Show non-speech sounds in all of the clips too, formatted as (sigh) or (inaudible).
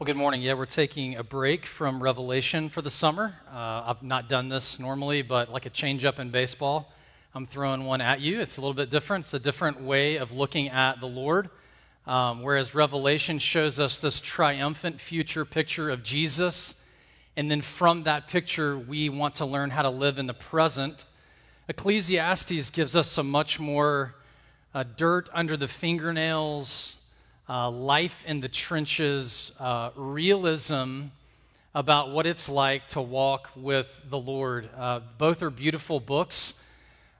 Well, good morning. Yeah, we're taking a break from Revelation for the summer. Uh, I've not done this normally, but like a change up in baseball, I'm throwing one at you. It's a little bit different. It's a different way of looking at the Lord. Um, whereas Revelation shows us this triumphant future picture of Jesus, and then from that picture, we want to learn how to live in the present. Ecclesiastes gives us some much more uh, dirt under the fingernails, uh, life in the trenches, uh, realism about what it's like to walk with the Lord. Uh, both are beautiful books.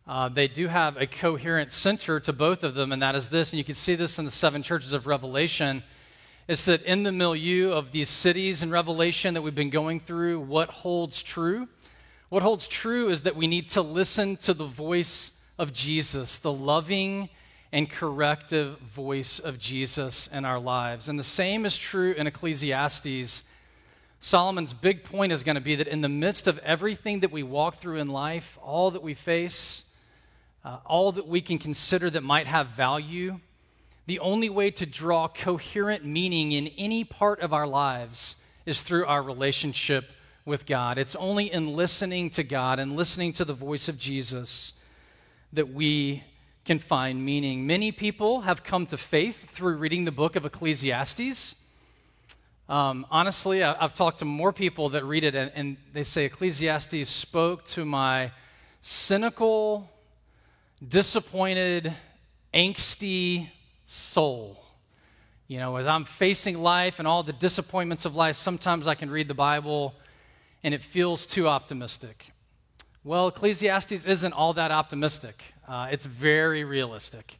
Uh, they do have a coherent center to both of them, and that is this, and you can see this in the seven churches of Revelation. Is that in the milieu of these cities in Revelation that we've been going through, what holds true? What holds true is that we need to listen to the voice of Jesus, the loving, and corrective voice of Jesus in our lives. And the same is true in Ecclesiastes. Solomon's big point is going to be that in the midst of everything that we walk through in life, all that we face, uh, all that we can consider that might have value, the only way to draw coherent meaning in any part of our lives is through our relationship with God. It's only in listening to God and listening to the voice of Jesus that we can find meaning. Many people have come to faith through reading the book of Ecclesiastes. Um, honestly, I, have talked to more people that read it, and, and they say Ecclesiastes spoke to my cynical, disappointed, angsty soul. You know, as I'm facing life and all the disappointments of life, sometimes I can read the Bible and it feels too optimistic. Well, Ecclesiastes isn't all that optimistic. Uh, it's very realistic.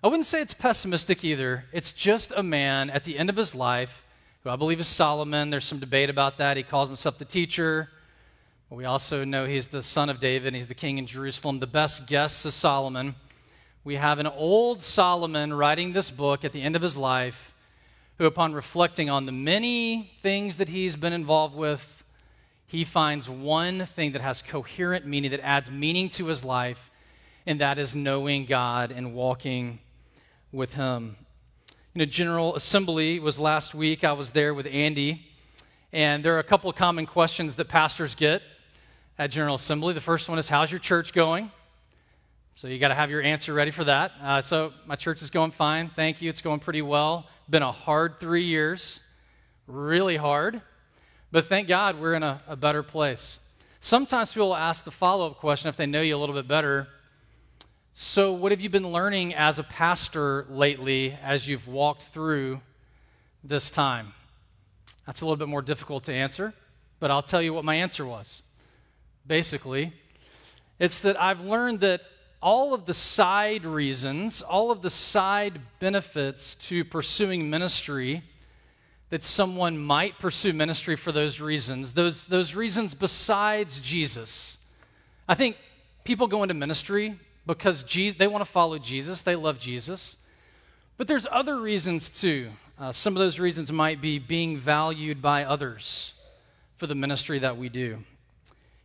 I wouldn't say it's pessimistic either. It's just a man at the end of his life, who I believe is Solomon. There's some debate about that. He calls himself the teacher. we also know he's the son of David, he's the king in Jerusalem. The best guess is Solomon. We have an old Solomon writing this book at the end of his life, who, upon reflecting on the many things that he's been involved with, he finds one thing that has coherent meaning, that adds meaning to his life, and that is knowing God and walking with Him. You know, General Assembly was last week. I was there with Andy, and there are a couple of common questions that pastors get at General Assembly. The first one is, How's your church going? So you got to have your answer ready for that. Uh, so my church is going fine. Thank you. It's going pretty well. Been a hard three years, really hard. But thank God we're in a, a better place. Sometimes people ask the follow up question if they know you a little bit better so, what have you been learning as a pastor lately as you've walked through this time? That's a little bit more difficult to answer, but I'll tell you what my answer was. Basically, it's that I've learned that all of the side reasons, all of the side benefits to pursuing ministry, that someone might pursue ministry for those reasons, those, those reasons besides Jesus. I think people go into ministry because Jesus, they want to follow Jesus, they love Jesus. But there's other reasons too. Uh, some of those reasons might be being valued by others for the ministry that we do,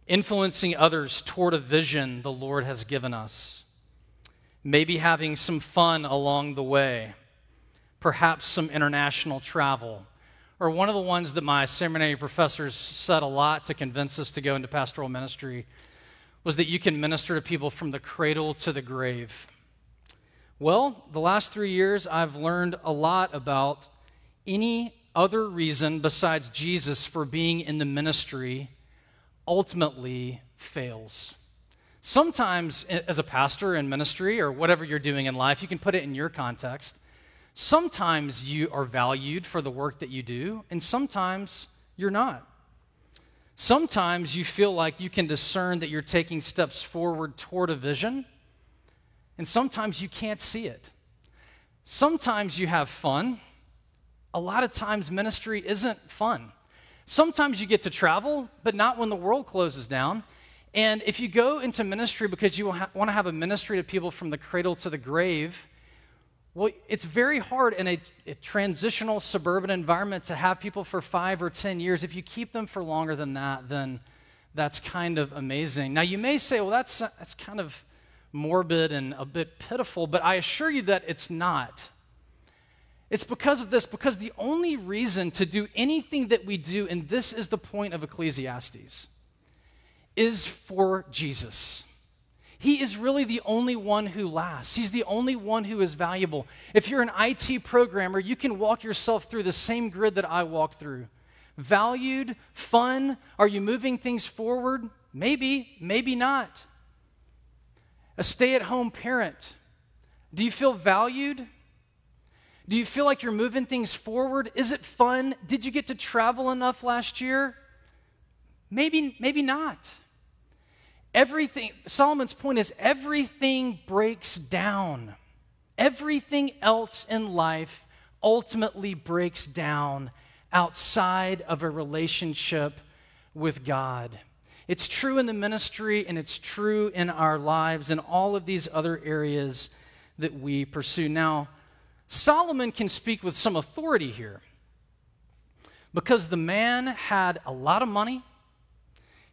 influencing others toward a vision the Lord has given us, maybe having some fun along the way, perhaps some international travel. Or one of the ones that my seminary professors said a lot to convince us to go into pastoral ministry was that you can minister to people from the cradle to the grave. Well, the last three years, I've learned a lot about any other reason besides Jesus for being in the ministry ultimately fails. Sometimes, as a pastor in ministry or whatever you're doing in life, you can put it in your context. Sometimes you are valued for the work that you do, and sometimes you're not. Sometimes you feel like you can discern that you're taking steps forward toward a vision, and sometimes you can't see it. Sometimes you have fun. A lot of times, ministry isn't fun. Sometimes you get to travel, but not when the world closes down. And if you go into ministry because you want to have a ministry to people from the cradle to the grave, well, it's very hard in a, a, transitional suburban environment to have people for five or 10 years. If you keep them for longer than that, then that's kind of amazing. Now, you may say, well, that's, that's kind of morbid and a bit pitiful, but I assure you that it's not. It's because of this, because the only reason to do anything that we do, and this is the point of Ecclesiastes, is for Jesus. He is really the only one who lasts. He's the only one who is valuable. If you're an IT programmer, you can walk yourself through the same grid that I walk through. Valued, fun, are you moving things forward? Maybe, maybe not. A stay at home parent, do you feel valued? Do you feel like you're moving things forward? Is it fun? Did you get to travel enough last year? Maybe, maybe not. Everything, Solomon's point is everything breaks down. Everything else in life ultimately breaks down outside of a relationship with God. It's true in the ministry and it's true in our lives and all of these other areas that we pursue. Now, Solomon can speak with some authority here because the man had a lot of money,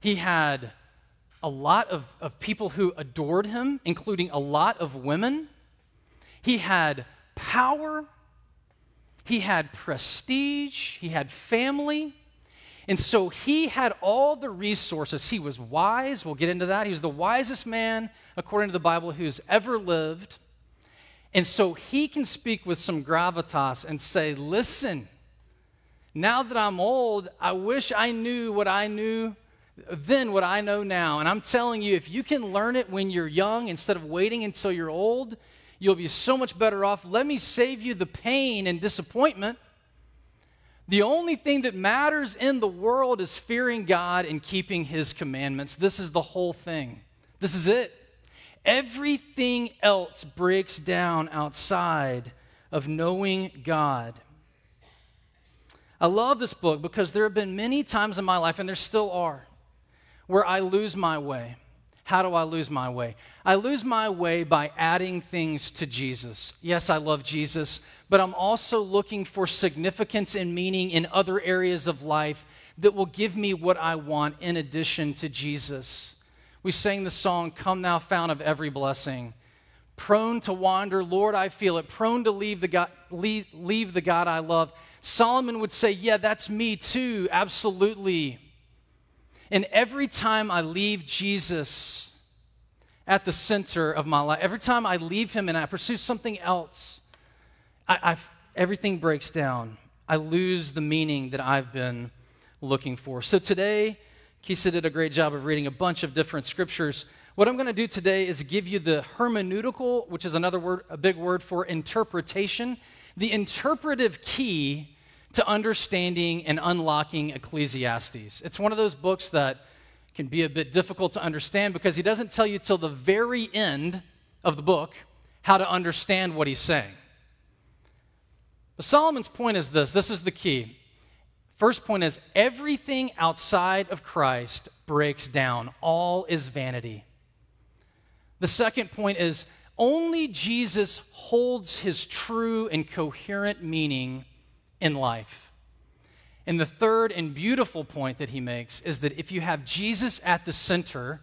he had a lot of, of people who adored him, including a lot of women. He had power, he had prestige, he had family. And so he had all the resources. He was wise. We'll get into that. He was the wisest man, according to the Bible, who's ever lived. And so he can speak with some gravitas and say, Listen, now that I'm old, I wish I knew what I knew then, what I know now. And I'm telling you, if you can learn it when you're young instead of waiting until you're old, you'll be so much better off. Let me save you the pain and disappointment the only thing that matters in the world is fearing God and keeping His commandments. This is the whole thing. This is it. Everything else breaks down outside of knowing God. I love this book because there have been many times in my life, and there still are, where I lose my way. How do I lose my way? I lose my way by adding things to Jesus. Yes, I love Jesus, but I'm also looking for significance and meaning in other areas of life that will give me what I want in addition to Jesus. We sang the song, Come Thou Fount of Every Blessing. Prone to wander, Lord, I feel it. Prone to leave the God, leave, leave the God I love. Solomon would say, Yeah, that's me too, absolutely. And every time I leave Jesus at the center of my life, every time I leave him and I pursue something else, I, everything breaks down. I lose the meaning that I've been looking for. So today, Kisa did a great job of reading a bunch of different scriptures. What I'm going to do today is give you the hermeneutical, which is another word, a big word for interpretation, the interpretive key to understanding and unlocking Ecclesiastes. It's one of those books that can be a bit difficult to understand because he doesn't tell you till the very end of the book how to understand what he's saying. But Solomon's point is this this is the key. First point is everything outside of Christ breaks down, all is vanity. The second point is only Jesus holds his true and coherent meaning in life. And the third and beautiful point that he makes is that if you have Jesus at the center,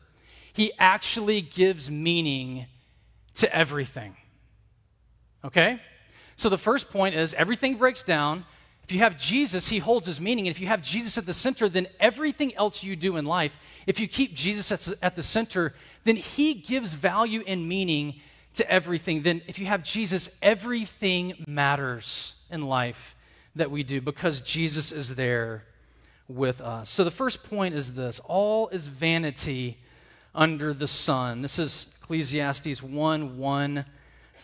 he actually gives meaning to everything. Okay? So the first point is everything breaks down. If you have Jesus, he holds his meaning. And if you have Jesus at the center, then everything else you do in life, if you keep Jesus at the center, then he gives value and meaning to everything. Then if you have Jesus, everything matters in life that we do because Jesus is there with us. So the first point is this all is vanity under the sun. This is Ecclesiastes 1 1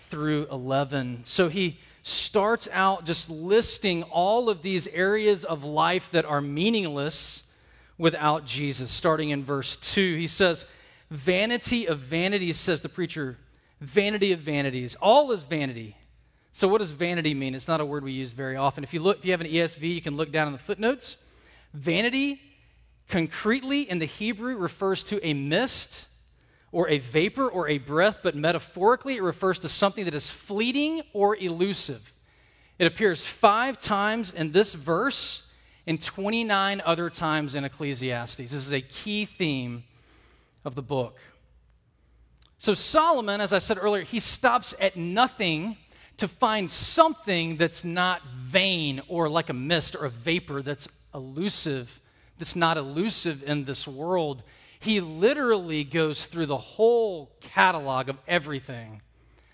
through 11. So he starts out just listing all of these areas of life that are meaningless without Jesus. Starting in verse 2, he says, Vanity of vanities, says the preacher, vanity of vanities. All is vanity. So, what does vanity mean? It's not a word we use very often. If you look, if you have an ESV, you can look down in the footnotes. Vanity, concretely in the Hebrew, refers to a mist or a vapor or a breath, but metaphorically, it refers to something that is fleeting or elusive. It appears five times in this verse and 29 other times in Ecclesiastes. This is a key theme of the book. So, Solomon, as I said earlier, he stops at nothing to find something that's not vain or like a mist or a vapor that's elusive, that's not elusive in this world. He literally goes through the whole catalog of everything,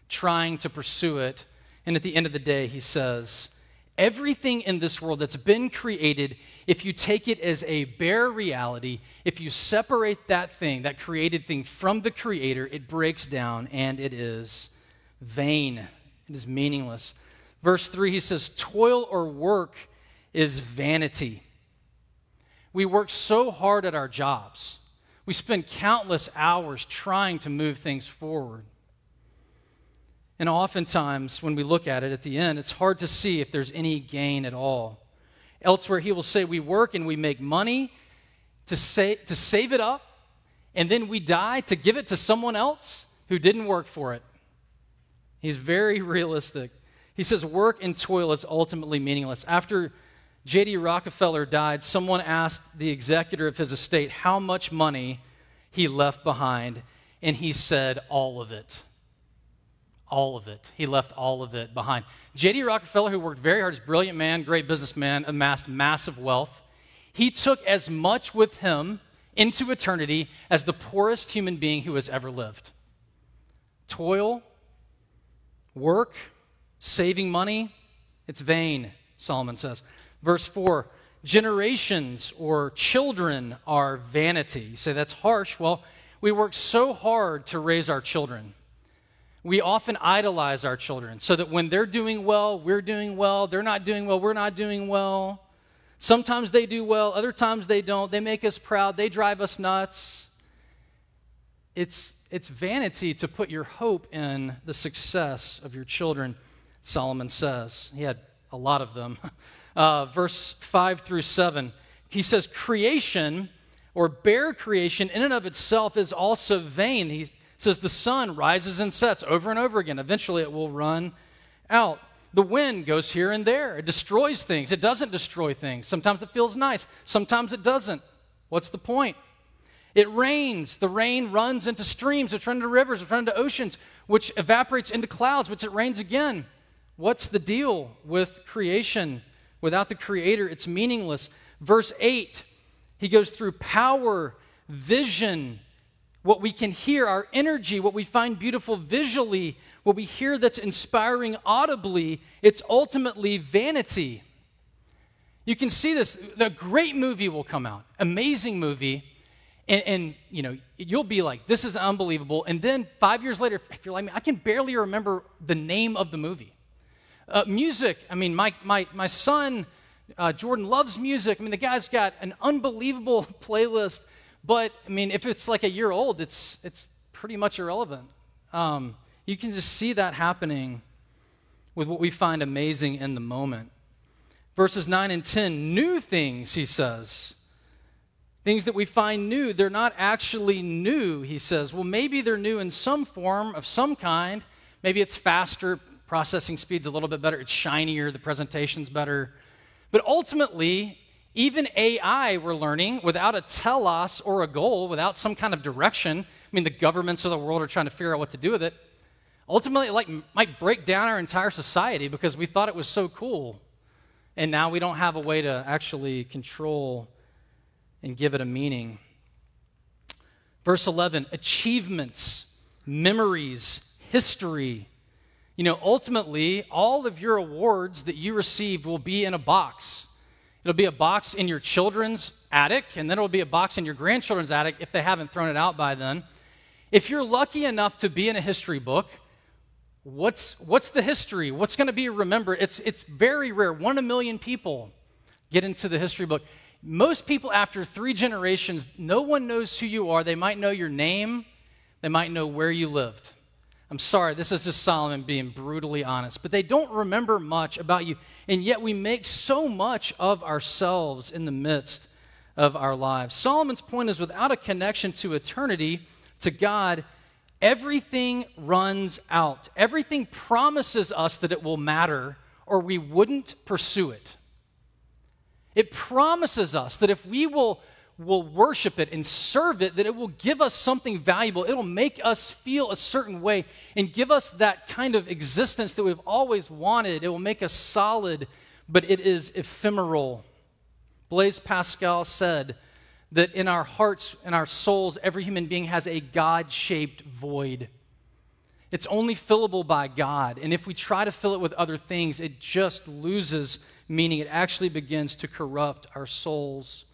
trying to pursue it. And at the end of the day, he says, Everything in this world that's been created, if you take it as a bare reality, if you separate that thing, that created thing, from the Creator, it breaks down and it is vain. It is meaningless. Verse 3, he says, Toil or work is vanity. We work so hard at our jobs. We spend countless hours trying to move things forward. And oftentimes, when we look at it at the end, it's hard to see if there's any gain at all. Elsewhere, he will say, We work and we make money to, sa- to save it up, and then we die to give it to someone else who didn't work for it. He's very realistic. He says, Work and toil is ultimately meaningless. After J.D. Rockefeller died, someone asked the executor of his estate how much money he left behind, and he said, All of it all of it. He left all of it behind. J.D. Rockefeller, who worked very hard, is a brilliant man, great businessman, amassed massive wealth. He took as much with him into eternity as the poorest human being who has ever lived. Toil, work, saving money, it's vain, Solomon says. Verse 4 generations or children are vanity. You say that's harsh. Well, we work so hard to raise our children we often idolize our children so that when they're doing well, we're doing well. They're not doing well, we're not doing well. Sometimes they do well, other times they don't. They make us proud, they drive us nuts. It's, it's vanity to put your hope in the success of your children, Solomon says. He had a lot of them. (laughs) Uh, verse 5 through 7, he says, Creation or bare creation in and of itself is also vain. He, says the sun rises and sets over and over again. Eventually it will run out. The wind goes here and there. It destroys things. It doesn't destroy things. Sometimes it feels nice, sometimes it doesn't. What's the point? It rains. The rain runs into streams, which run into rivers, which run into oceans, which evaporates into clouds, which it rains again. What's the deal with creation? Without the Creator, it's meaningless. Verse 8, he goes through power, vision, what we can hear, our energy, what we find beautiful visually, what we hear that's inspiring audibly, it's ultimately vanity. You can see this. The great movie will come out, amazing movie, and, and, you know you'll be like, "This is unbelievable." And then five years later, if you're like me, I can barely remember the name of the movie. Uh, music. I mean, my my my son uh, Jordan loves music. I mean, the guy's got an unbelievable (laughs) playlist but I mean, if it's like a year old, it's it's pretty much irrelevant. Um, you can just see that happening with what we find amazing in the moment. Verses 9 and 10, new things, he says. Things that we find new, they're not actually new, he says. Well, maybe they're new in some form of some kind. Maybe it's faster, processing speed's a little bit better, it's shinier, the presentation's better. But ultimately, even AI, we're learning, without a telos or a goal, without some kind of direction. I mean, the governments of the world are trying to figure out what to do with it. Ultimately, it like, might break down our entire society because we thought it was so cool. And now we don't have a way to actually control and give it a meaning. Verse 11 achievements, memories, history. You know, ultimately, all of your awards that you received will be in a box. It'll be a box in your children's attic, and then it'll be a box in your grandchildren's attic if they haven't thrown it out by then. If you're lucky enough to be in a history book, what's, what's the history? What's going to be remembered? It's, it's very rare. One in a million people get into the history book. Most people, after three generations, no one knows who you are. They might know your name, they might know where you lived. I'm sorry, this is just Solomon being brutally honest, but they don't remember much about you. And yet we make so much of ourselves in the midst of our lives. Solomon's point is without a connection to eternity, to God, everything runs out. Everything promises us that it will matter, or we wouldn't pursue it. It promises us that if we will will worship it and serve it, that it will give us something valuable. It'll make us feel a certain way and give us that kind of existence that we've always wanted. It will make us solid, but it is ephemeral. Blaise Pascal said that in our hearts and our souls, every human being has a God shaped void. It's only fillable by God. And if we try to fill it with other things, it just loses meaning. It actually begins to corrupt our souls.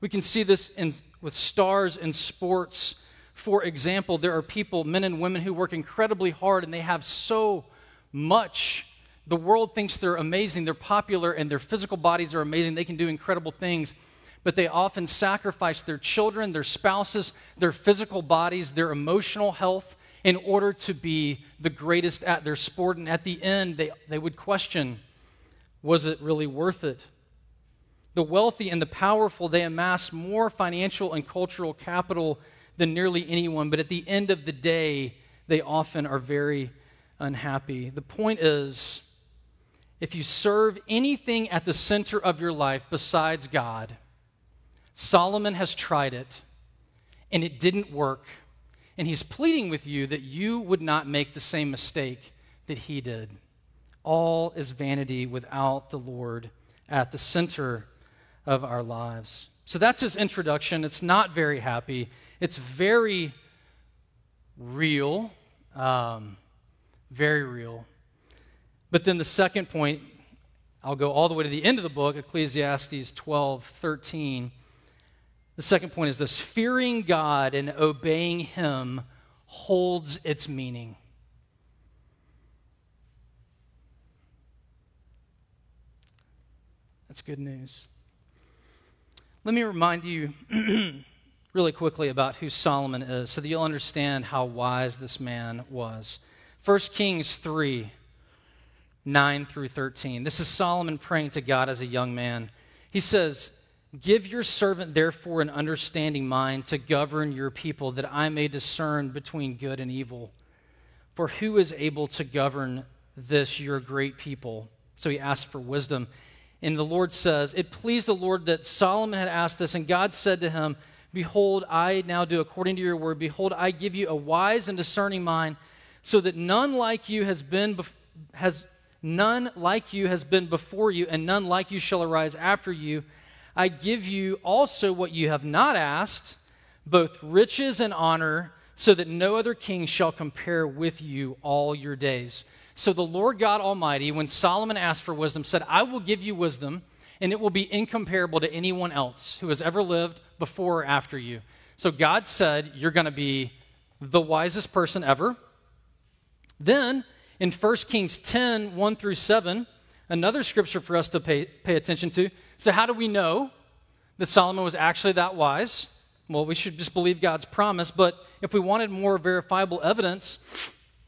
We can see this in, with stars in sports. For example, there are people, men and women, who work incredibly hard and they have so much. The world thinks they're amazing, they're popular, and their physical bodies are amazing. They can do incredible things, but they often sacrifice their children, their spouses, their physical bodies, their emotional health in order to be the greatest at their sport. And at the end, they, they would question was it really worth it? The wealthy and the powerful, they amass more financial and cultural capital than nearly anyone, but at the end of the day, they often are very unhappy. The point is if you serve anything at the center of your life besides God, Solomon has tried it and it didn't work. And he's pleading with you that you would not make the same mistake that he did. All is vanity without the Lord at the center of our lives. So that's his introduction. It's not very happy, it's very real. Um, very real. But then the second point, I'll go all the way to the end of the book, Ecclesiastes 12 13. The second point is this fearing God and obeying Him holds its meaning. That's good news. Let me remind you (clears throat) really quickly about who Solomon is so that you'll understand how wise this man was. 1 Kings 3 9 through 13. This is Solomon praying to God as a young man. He says, Give your servant, therefore, an understanding mind to govern your people, that I may discern between good and evil. For who is able to govern this, your great people? So he asked for wisdom. And the Lord says, It pleased the Lord that Solomon had asked this, and God said to him, Behold, I now do according to your word. Behold, I give you a wise and discerning mind, so that none like you has been bef- has none like you has been before you, and none like you shall arise after you. I give you also what you have not asked, both riches and honor, so that no other king shall compare with you all your days. So the Lord God Almighty, when Solomon asked for wisdom, said, I will give you wisdom, and it will be incomparable to anyone else who has ever lived before or after you. So God said, You're going to be the wisest person ever. Then in 1 Kings 10 1 through 7, another scripture for us to pay, pay attention to. So, how do we know that Solomon was actually that wise? Well, we should just believe God's promise, but if we wanted more verifiable evidence,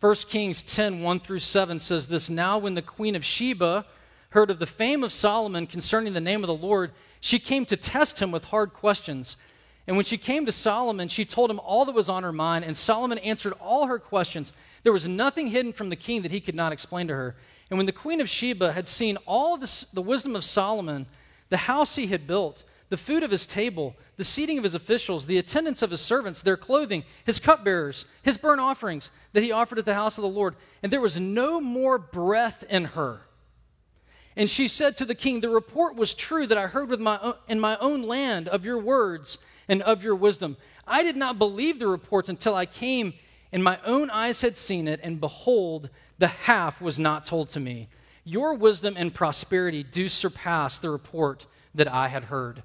1 Kings 10 1 through 7 says this Now, when the queen of Sheba heard of the fame of Solomon concerning the name of the Lord, she came to test him with hard questions. And when she came to Solomon, she told him all that was on her mind, and Solomon answered all her questions. There was nothing hidden from the king that he could not explain to her. And when the queen of Sheba had seen all this, the wisdom of Solomon, the house he had built, the food of his table, the seating of his officials, the attendance of his servants, their clothing, his cupbearers, his burnt offerings that he offered at the house of the Lord. And there was no more breath in her. And she said to the king, The report was true that I heard with my own, in my own land of your words and of your wisdom. I did not believe the reports until I came, and my own eyes had seen it, and behold, the half was not told to me. Your wisdom and prosperity do surpass the report that I had heard.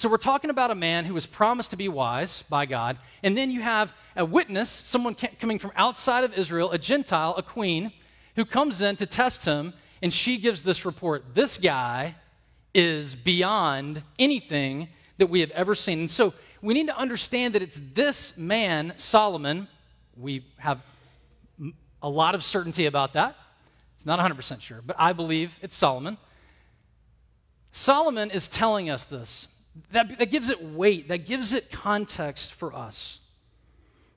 So we're talking about a man who was promised to be wise by God, and then you have a witness, someone coming from outside of Israel, a Gentile, a queen, who comes in to test him, and she gives this report. This guy is beyond anything that we have ever seen. And so we need to understand that it's this man, Solomon. We have a lot of certainty about that. It's not 100% sure, but I believe it's Solomon. Solomon is telling us this. That, that gives it weight, that gives it context for us.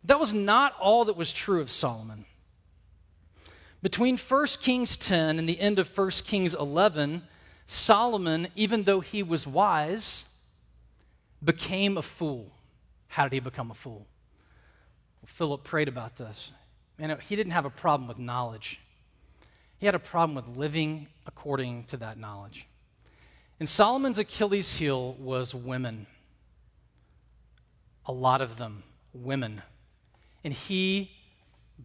That was not all that was true of Solomon. Between 1 Kings 10 and the end of 1 Kings 11, Solomon, even though he was wise, became a fool. How did he become a fool? Well, Philip prayed about this. And he didn't have a problem with knowledge, he had a problem with living according to that knowledge. And Solomon's Achilles heel was women. A lot of them, women. And he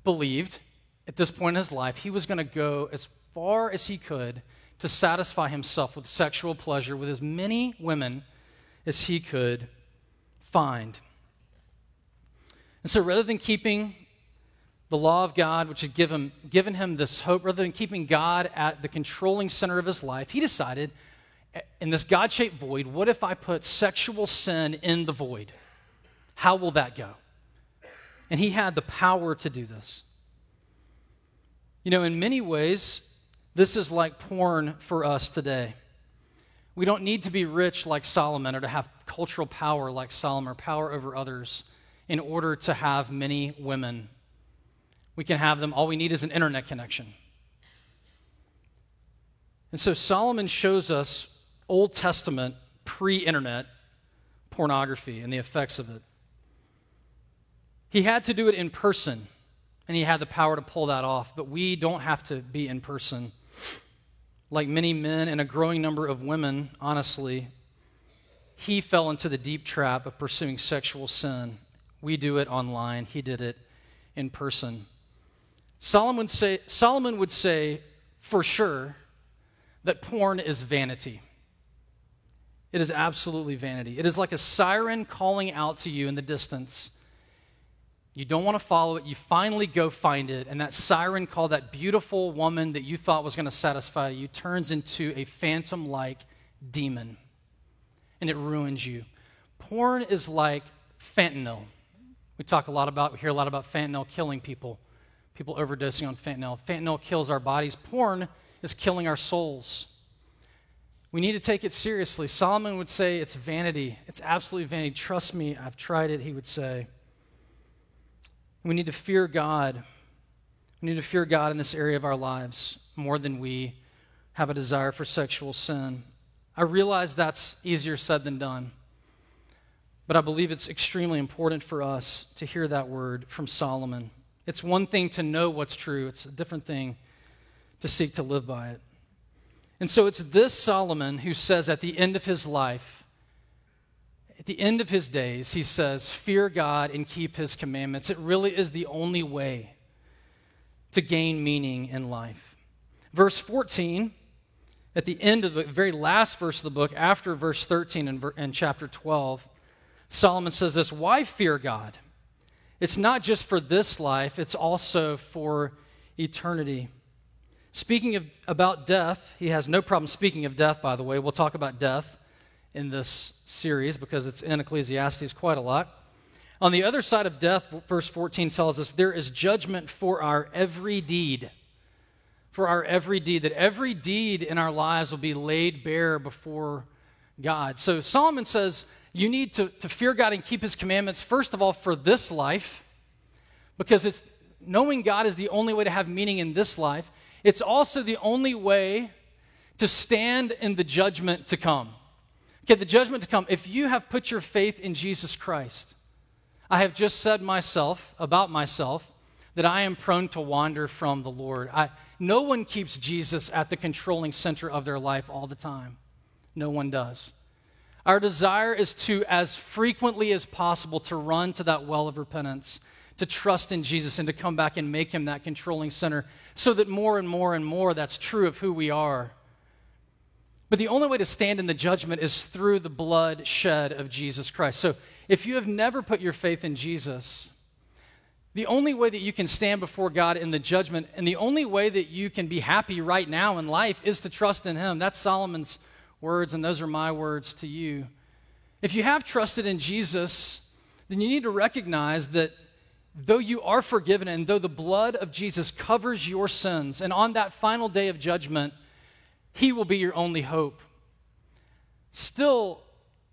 believed at this point in his life he was going to go as far as he could to satisfy himself with sexual pleasure with as many women as he could find. And so rather than keeping the law of God, which had given, given him this hope, rather than keeping God at the controlling center of his life, he decided in this God shaped void, what if I put sexual sin in the void? How will that go? And he had the power to do this. You know, in many ways, this is like porn for us today. We don't need to be rich like Solomon or to have cultural power like Solomon or power over others in order to have many women. We can have them. All we need is an internet connection. And so Solomon shows us Old Testament, pre internet pornography and the effects of it. He had to do it in person, and he had the power to pull that off, but we don't have to be in person. Like many men and a growing number of women, honestly, he fell into the deep trap of pursuing sexual sin. We do it online, he did it in person. Solomon say, Solomon would say for sure that porn is vanity. It is absolutely vanity. It is like a siren calling out to you in the distance. You don't want to follow it. You finally go find it. And that siren call, that beautiful woman that you thought was going to satisfy you, turns into a phantom like demon. And it ruins you. Porn is like fentanyl. We talk a lot about, we hear a lot about fentanyl killing people, people overdosing on fentanyl. Fentanyl kills our bodies. Porn is killing our souls. We need to take it seriously. Solomon would say it's vanity. It's absolutely vanity. Trust me, I've tried it, he would say. We need to fear God. We need to fear God in this area of our lives more than we have a desire for sexual sin. I realize that's easier said than done, but I believe it's extremely important for us to hear that word from Solomon. It's one thing to know what's true, it's a different thing to seek to live by it. And so it's this Solomon who says at the end of his life, at the end of his days, he says, Fear God and keep his commandments. It really is the only way to gain meaning in life. Verse 14, at the end of the very last verse of the book, after verse 13 and, in chapter 12, Solomon says this Why fear God? It's not just for this life, it's also for eternity. Speaking of, about death, he has no problem speaking of death, by the way. We'll talk about death in this series because it's in Ecclesiastes quite a lot. On the other side of death, verse 14 tells us there is judgment for our every deed. For our every deed, that every deed in our lives will be laid bare before God. So Solomon says you need to, to fear God and keep his commandments, first of all, for this life, because it's knowing God is the only way to have meaning in this life. It's also the only way to stand in the judgment to come. Okay, the judgment to come. If you have put your faith in Jesus Christ, I have just said myself, about myself, that I am prone to wander from the Lord. I, no one keeps Jesus at the controlling center of their life all the time. No one does. Our desire is to, as frequently as possible, to run to that well of repentance, to trust in Jesus, and to come back and make him that controlling center so that more and more and more that's true of who we are. But the only way to stand in the judgment is through the blood shed of Jesus Christ. So if you have never put your faith in Jesus, the only way that you can stand before God in the judgment and the only way that you can be happy right now in life is to trust in Him. That's Solomon's words, and those are my words to you. If you have trusted in Jesus, then you need to recognize that though you are forgiven and though the blood of Jesus covers your sins, and on that final day of judgment, He will be your only hope. Still,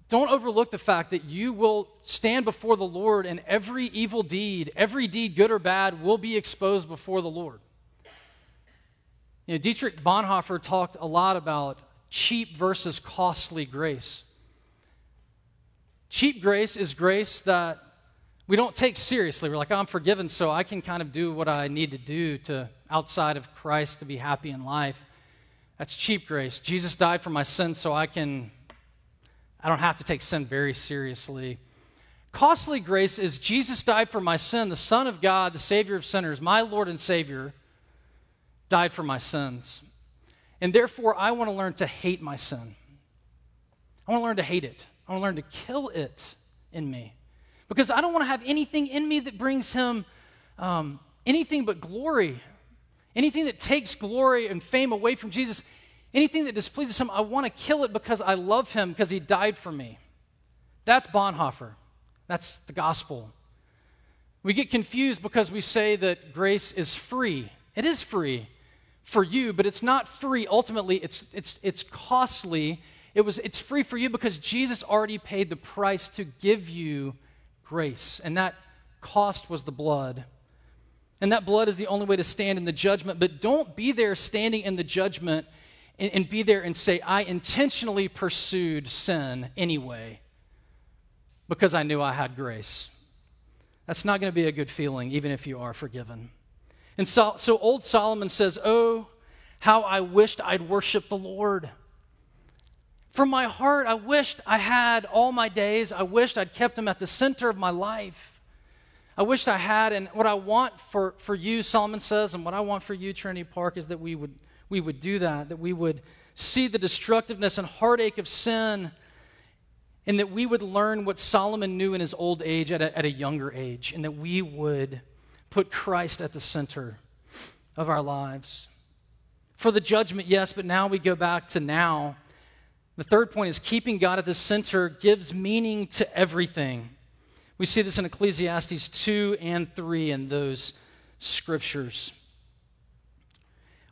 don't overlook the fact that you will stand before the Lord and every evil deed, every deed, good or bad, will be exposed before the Lord. You know, Dietrich Bonhoeffer talked a lot about cheap versus costly grace. Cheap grace is grace that we don't take seriously. We're like, oh, I'm forgiven, so I can kind of do what I need to do to outside of Christ to be happy in life. That's cheap grace. Jesus died for my sins, so I can I don't have to take sin very seriously. Costly grace is Jesus died for my sin, the Son of God, the Savior of sinners, my Lord and Savior, died for my sins. And therefore, I want to learn to hate my sin. I want to learn to hate it. I want to learn to kill it in me. Because I don't want to have anything in me that brings him um, anything but glory, anything that takes glory and fame away from Jesus, anything that displeases him. I want to kill it because I love him because he died for me. That's Bonhoeffer. That's the gospel. We get confused because we say that grace is free. It is free for you, but it's not free. Ultimately, it's, it's, it's costly. It was, it's free for you because Jesus already paid the price to give you grace, and that cost was the blood. And that blood is the only way to stand in the judgment. But don't be there standing in the judgment and, and be there and say, I intentionally pursued sin anyway because I knew I had grace. That's not going to be a good feeling, even if you are forgiven. And so, so old Solomon says, Oh, how I wished I'd worship the Lord. From my heart, I wished I had all my days. I wished I'd kept them at the center of my life. I wished I had, and what I want for, for you, Solomon says, and what I want for you, Trinity Park, is that we would, we would do that, that we would see the destructiveness and heartache of sin, and that we would learn what Solomon knew in his old age at a, at a younger age, and that we would put Christ at the center of our lives. For the judgment, yes, but now we go back to now the third point is keeping God at the center gives meaning to everything. We see this in Ecclesiastes 2 and 3 in those scriptures.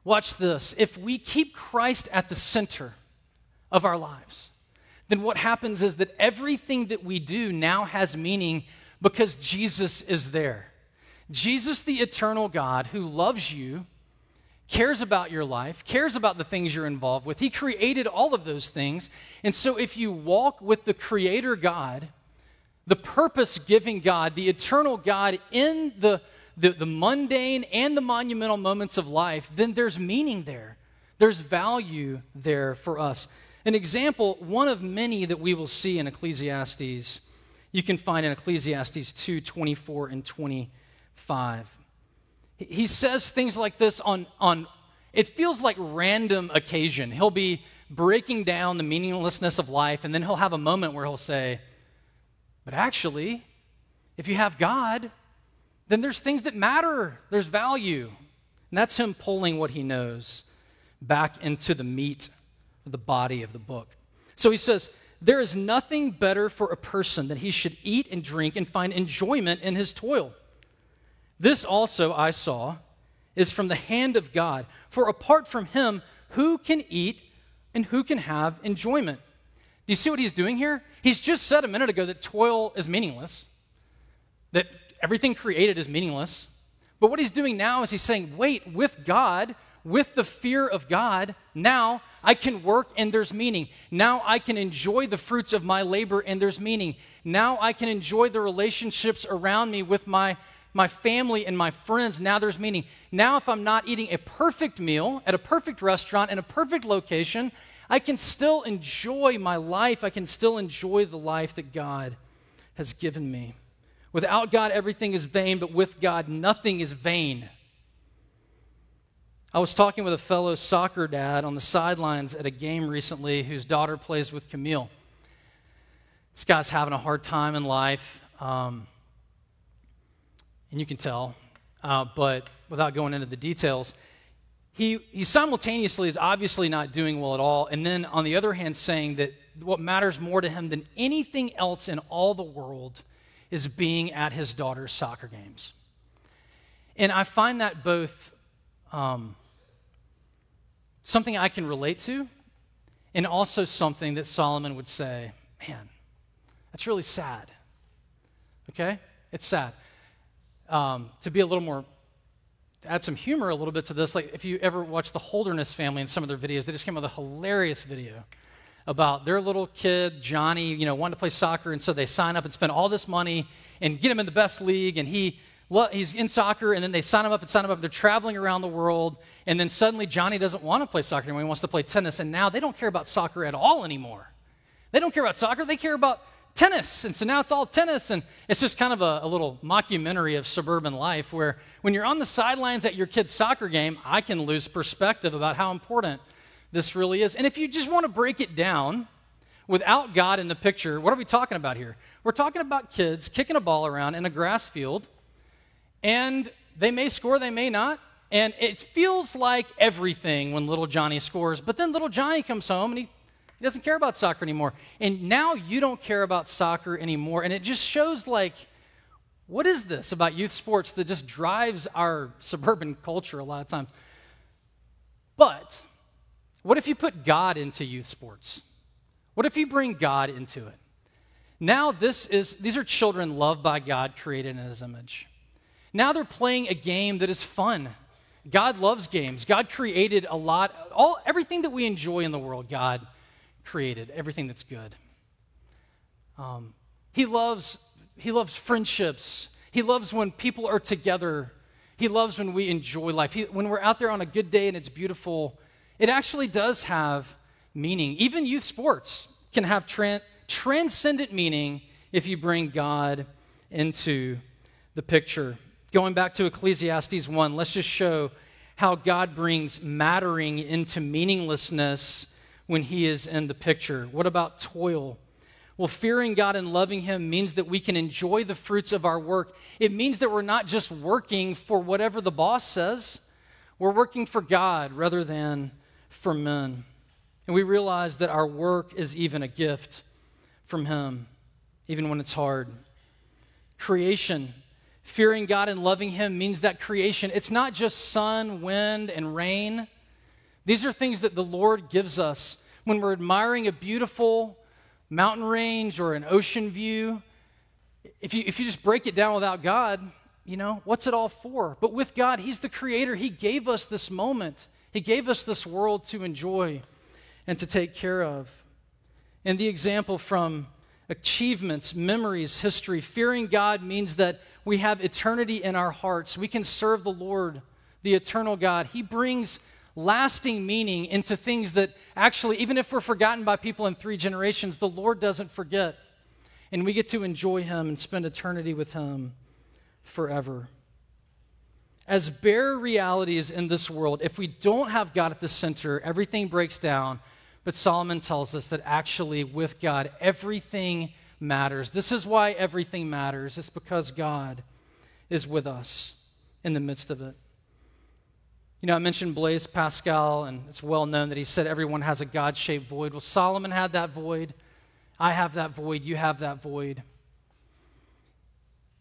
Watch this. If we keep Christ at the center of our lives, then what happens is that everything that we do now has meaning because Jesus is there. Jesus, the eternal God who loves you cares about your life, cares about the things you're involved with. He created all of those things. And so if you walk with the Creator God, the purpose giving God, the eternal God in the, the, the, mundane and the monumental moments of life, then there's meaning there. There's value there for us. An example, one of many that we will see in Ecclesiastes, you can find in Ecclesiastes 2 24 and 25. He says things like this on, on it feels like random occasion. He'll be breaking down the meaninglessness of life, and then he'll have a moment where he'll say, But actually, if you have God, then there's things that matter, there's value. And that's him pulling what he knows back into the meat of the body of the book. So he says, There is nothing better for a person than he should eat and drink and find enjoyment in his toil. This also I saw is from the hand of God. For apart from him, who can eat and who can have enjoyment? Do you see what he's doing here? He's just said a minute ago that toil is meaningless, that everything created is meaningless. But what he's doing now is he's saying, wait, with God, with the fear of God, now I can work and there's meaning. Now I can enjoy the fruits of my labor and there's meaning. Now I can enjoy the relationships around me with my my family and my friends, now there's meaning. Now, if I'm not eating a perfect meal at a perfect restaurant in a perfect location, I can still enjoy my life. I can still enjoy the life that God has given me. Without God, everything is vain, but with God, nothing is vain. I was talking with a fellow soccer dad on the sidelines at a game recently whose daughter plays with Camille. This guy's having a hard time in life. Um, and you can tell, uh, but without going into the details, he, he simultaneously is obviously not doing well at all, and then on the other hand, saying that what matters more to him than anything else in all the world is being at his daughter's soccer games. And I find that both um, something I can relate to, and also something that Solomon would say, man, that's really sad. Okay? It's sad um, to be a little more add some humor a little bit to this like if you ever watch the holderness family in some of their videos they just came with a hilarious video about their little kid, Johnny, you know, wanted to play soccer, and so they sign up and spend all this money and get him in the best league, and he he's in soccer, and then they sign him up and sign him up. They're traveling around the world, and then suddenly Johnny doesn't want to play soccer anymore. He wants to play tennis, and now they don't care about soccer at all anymore. They don't care about soccer, they care about tennis. And so now it's all tennis, and it's just kind of a, a little mockumentary of suburban life where when you're on the sidelines at your kid's soccer game, I can lose perspective about how important this really is. And if you just want to break it down without God in the picture, what are we talking about here? We're talking about kids kicking a ball around in a grass field, and they may score, they may not. And it feels like everything when little Johnny scores, but then little Johnny comes home and he he doesn't care about soccer anymore. And now you don't care about soccer anymore. And it just shows like, what is this about youth sports that just drives our (laughs) suburban culture a lot of times? But what if you put God into youth sports? What if you bring God into it? Now this is these are children loved by God, created in his image. Now they're playing a game that is fun. God loves games. God created a lot all everything that we enjoy in the world, God created, everything that's good. Um, he loves he loves friendships. He loves when people are together. He loves when we enjoy life. He, when we're out there on a good day and it's beautiful, it actually does have meaning. Even youth sports can have tran- transcendent meaning if you bring God into the picture. Going back to Ecclesiastes 1, let's just show how God brings mattering into meaninglessness when He is in the picture? What about toil? Well, fearing God and loving Him means that we can enjoy the fruits of our work. It means that we're not just working for whatever the boss says, we're working for God rather than for men. And we realize that our work is even a gift from Him, even when it's hard. Creation, fearing God and loving Him means that creation, it's not just sun, wind, and rain. These are things that the Lord gives us when we're admiring a beautiful mountain range or an ocean view. If you, if you just break it down without God, you know, what's it all for? But with God, He's the creator. He gave us this moment, He gave us this world to enjoy and to take care of. And the example from achievements, memories, history, fearing God means that we have eternity in our hearts. We can serve the Lord, the eternal God. He brings lasting meaning into things that actually, even if we're forgotten by people in three generations, the Lord doesn't forget. And we get to enjoy Him and spend eternity with Him forever. As bare realities in this world, if we don't have God at the center, everything breaks down. But Solomon tells us that actually, with God, everything matters. This is why everything matters. It's because God is with us in the midst of it. You know, I mentioned Blaise Pascal, and it's well known that he said everyone has a God shaped void. Well, Solomon had that void. I have that void. You have that void.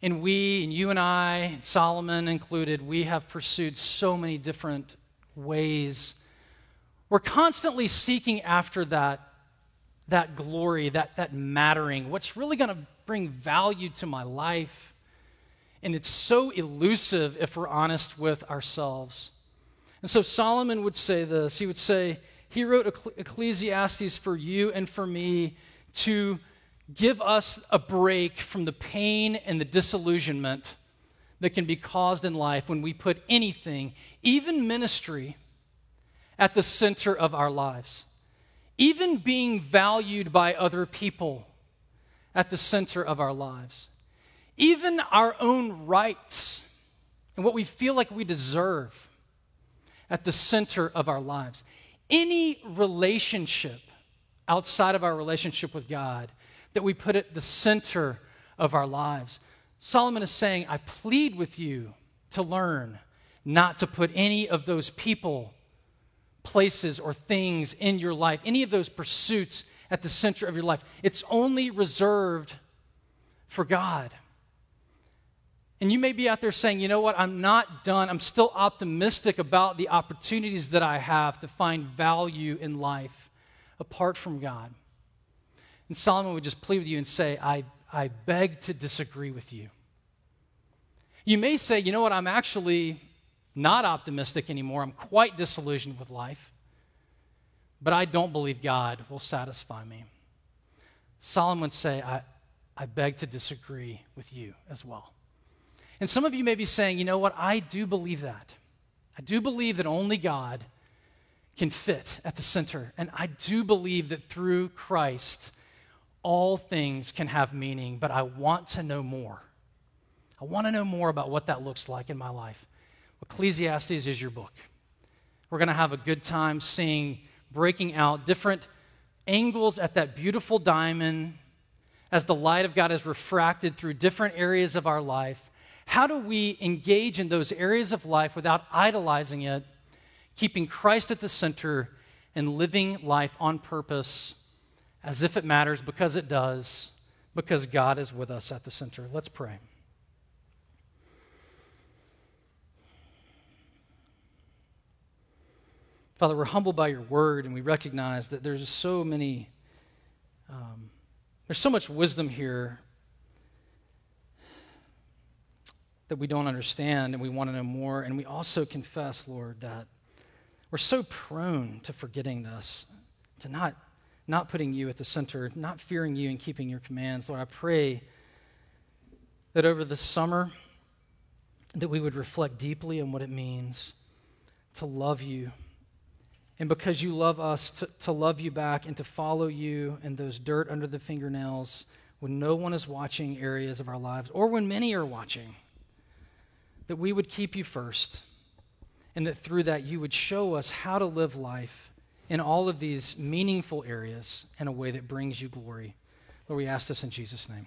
And we, and you and I, Solomon included, we have pursued so many different ways. We're constantly seeking after that, that glory, that, that mattering, what's really going to bring value to my life. And it's so elusive if we're honest with ourselves. And so Solomon would say this he would say, He wrote Ecclesiastes for you and for me to give us a break from the pain and the disillusionment that can be caused in life when we put anything, even ministry, at the center of our lives. Even being valued by other people at the center of our lives. Even our own rights and what we feel like we deserve at the center of our lives. Any relationship outside of our relationship with God that we put at the center of our lives. Solomon is saying, I plead with you to learn not to put any of those people, places, or things in your life, any of those pursuits at the center of your life. It's only reserved for God. And you may be out there saying, you know what, I'm not done. I'm still optimistic about the opportunities that I have to find value in life apart from God. And Solomon would just plead with you and say, I, I beg to disagree with you. You may say, you know what, I'm actually not optimistic anymore. I'm quite disillusioned with life. but I don't believe God will satisfy me. Solomon would say, I, I beg to disagree with you as well. And some of you may be saying, you know what? I do believe that. I do believe that only God can fit at the center. And I do believe that through Christ, all things can have meaning, but I want to know more. I want to know more about what that looks like in my life. Ecclesiastes is your book. We're going to have a good time seeing, breaking out different angles at that beautiful diamond as the light of God is refracted through different areas of our life. How do we engage in those areas of life without idolizing it, keeping Christ at the center, and living life on purpose as if it matters because it does, because God is with us at the center? Let's pray. Father, we're humbled by your word and we recognize that there's so many, um, there's so much wisdom here that we don't understand and we want to know more. And we also confess, Lord, that we're so prone to forgetting this, to not, not putting you at the center, not fearing you and keeping your commands. Lord, I pray that over the summer, that we would reflect deeply on what it means to love you and because you love us, to, to love you back and to follow you in those dirt under the fingernails when no one is watching areas of our lives or when many are watching, that we would keep you first and that through that you would show us how to live life in all of these meaningful areas in a way that brings you glory. Lord, we ask this in Jesus' name.